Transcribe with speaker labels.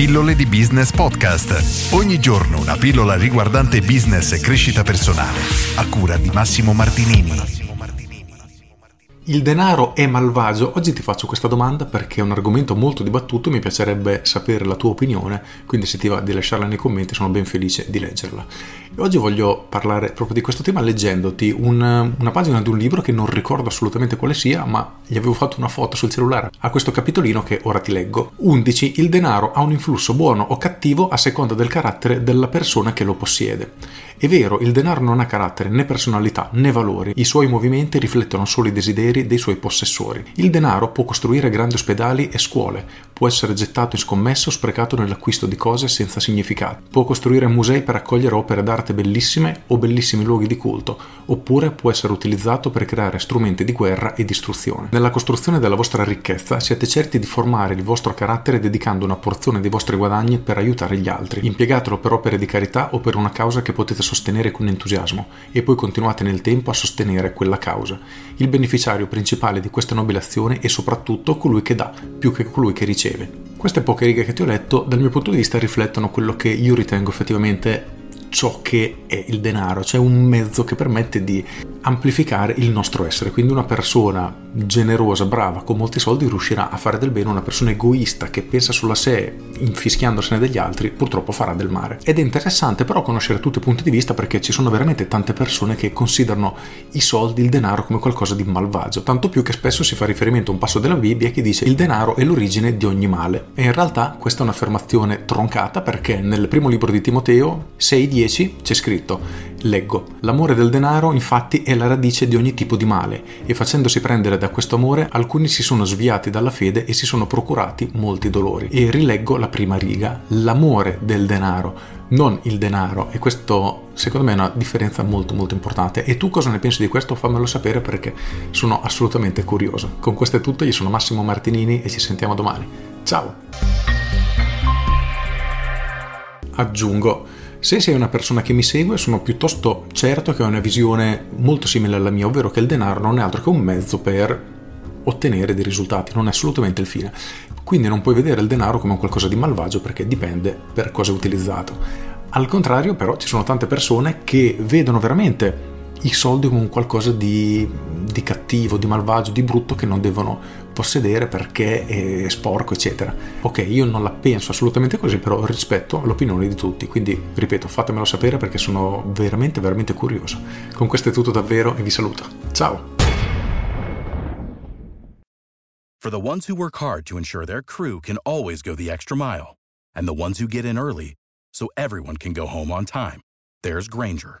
Speaker 1: Pillole di Business Podcast. Ogni giorno una pillola riguardante business e crescita personale. A cura di Massimo Martinini.
Speaker 2: Il denaro è malvagio? Oggi ti faccio questa domanda perché è un argomento molto dibattuto e mi piacerebbe sapere la tua opinione, quindi se ti va di lasciarla nei commenti sono ben felice di leggerla. E oggi voglio parlare proprio di questo tema leggendoti un, una pagina di un libro che non ricordo assolutamente quale sia, ma gli avevo fatto una foto sul cellulare a questo capitolino che ora ti leggo. 11. Il denaro ha un influsso buono o cattivo a seconda del carattere della persona che lo possiede. È vero, il denaro non ha carattere, né personalità, né valori. I suoi movimenti riflettono solo i desideri dei suoi possessori. Il denaro può costruire grandi ospedali e scuole, può essere gettato in scommesse o sprecato nell'acquisto di cose senza significato. Può costruire musei per accogliere opere d'arte bellissime o bellissimi luoghi di culto, oppure può essere utilizzato per creare strumenti di guerra e distruzione. Nella costruzione della vostra ricchezza siete certi di formare il vostro carattere dedicando una porzione dei vostri guadagni per aiutare gli altri. Impiegatelo per opere di carità o per una causa che potete sostenere con entusiasmo e poi continuate nel tempo a sostenere quella causa. Il beneficiario principale di questa nobile azione è soprattutto colui che dà, più che colui che riceve. Queste poche righe che ti ho letto, dal mio punto di vista, riflettono quello che io ritengo effettivamente ciò che è il denaro, cioè un mezzo che permette di amplificare il nostro essere. Quindi una persona generosa, brava, con molti soldi riuscirà a fare del bene, una persona egoista che pensa solo a sé, infischiandosene degli altri, purtroppo farà del male. Ed è interessante però conoscere tutti i punti di vista perché ci sono veramente tante persone che considerano i soldi, il denaro come qualcosa di malvagio, tanto più che spesso si fa riferimento a un passo della Bibbia che dice il denaro è l'origine di ogni male. E in realtà questa è un'affermazione troncata perché nel primo libro di Timoteo 6:10 c'è scritto Leggo, l'amore del denaro infatti è la radice di ogni tipo di male e facendosi prendere da questo amore alcuni si sono sviati dalla fede e si sono procurati molti dolori. E rileggo la prima riga, l'amore del denaro, non il denaro e questo secondo me è una differenza molto molto importante. E tu cosa ne pensi di questo? Fammelo sapere perché sono assolutamente curioso. Con questo è tutto, io sono Massimo Martinini e ci sentiamo domani. Ciao! Aggiungo se sei una persona che mi segue, sono piuttosto certo che ho una visione molto simile alla mia, ovvero che il denaro non è altro che un mezzo per ottenere dei risultati, non è assolutamente il fine. Quindi non puoi vedere il denaro come qualcosa di malvagio perché dipende per cosa è utilizzato. Al contrario, però, ci sono tante persone che vedono veramente i soldi come un qualcosa di, di, cattivo, di malvagio, di brutto che non devono possedere perché è sporco, eccetera. Ok, io non la penso assolutamente così, però rispetto l'opinione di tutti. Quindi, ripeto, fatemelo sapere perché sono veramente, veramente curioso. Con questo è tutto davvero e vi saluto. Ciao!
Speaker 3: For the ones who work hard to ensure their crew can always go the extra mile, and the ones who get in early so everyone can go home on time, there's Granger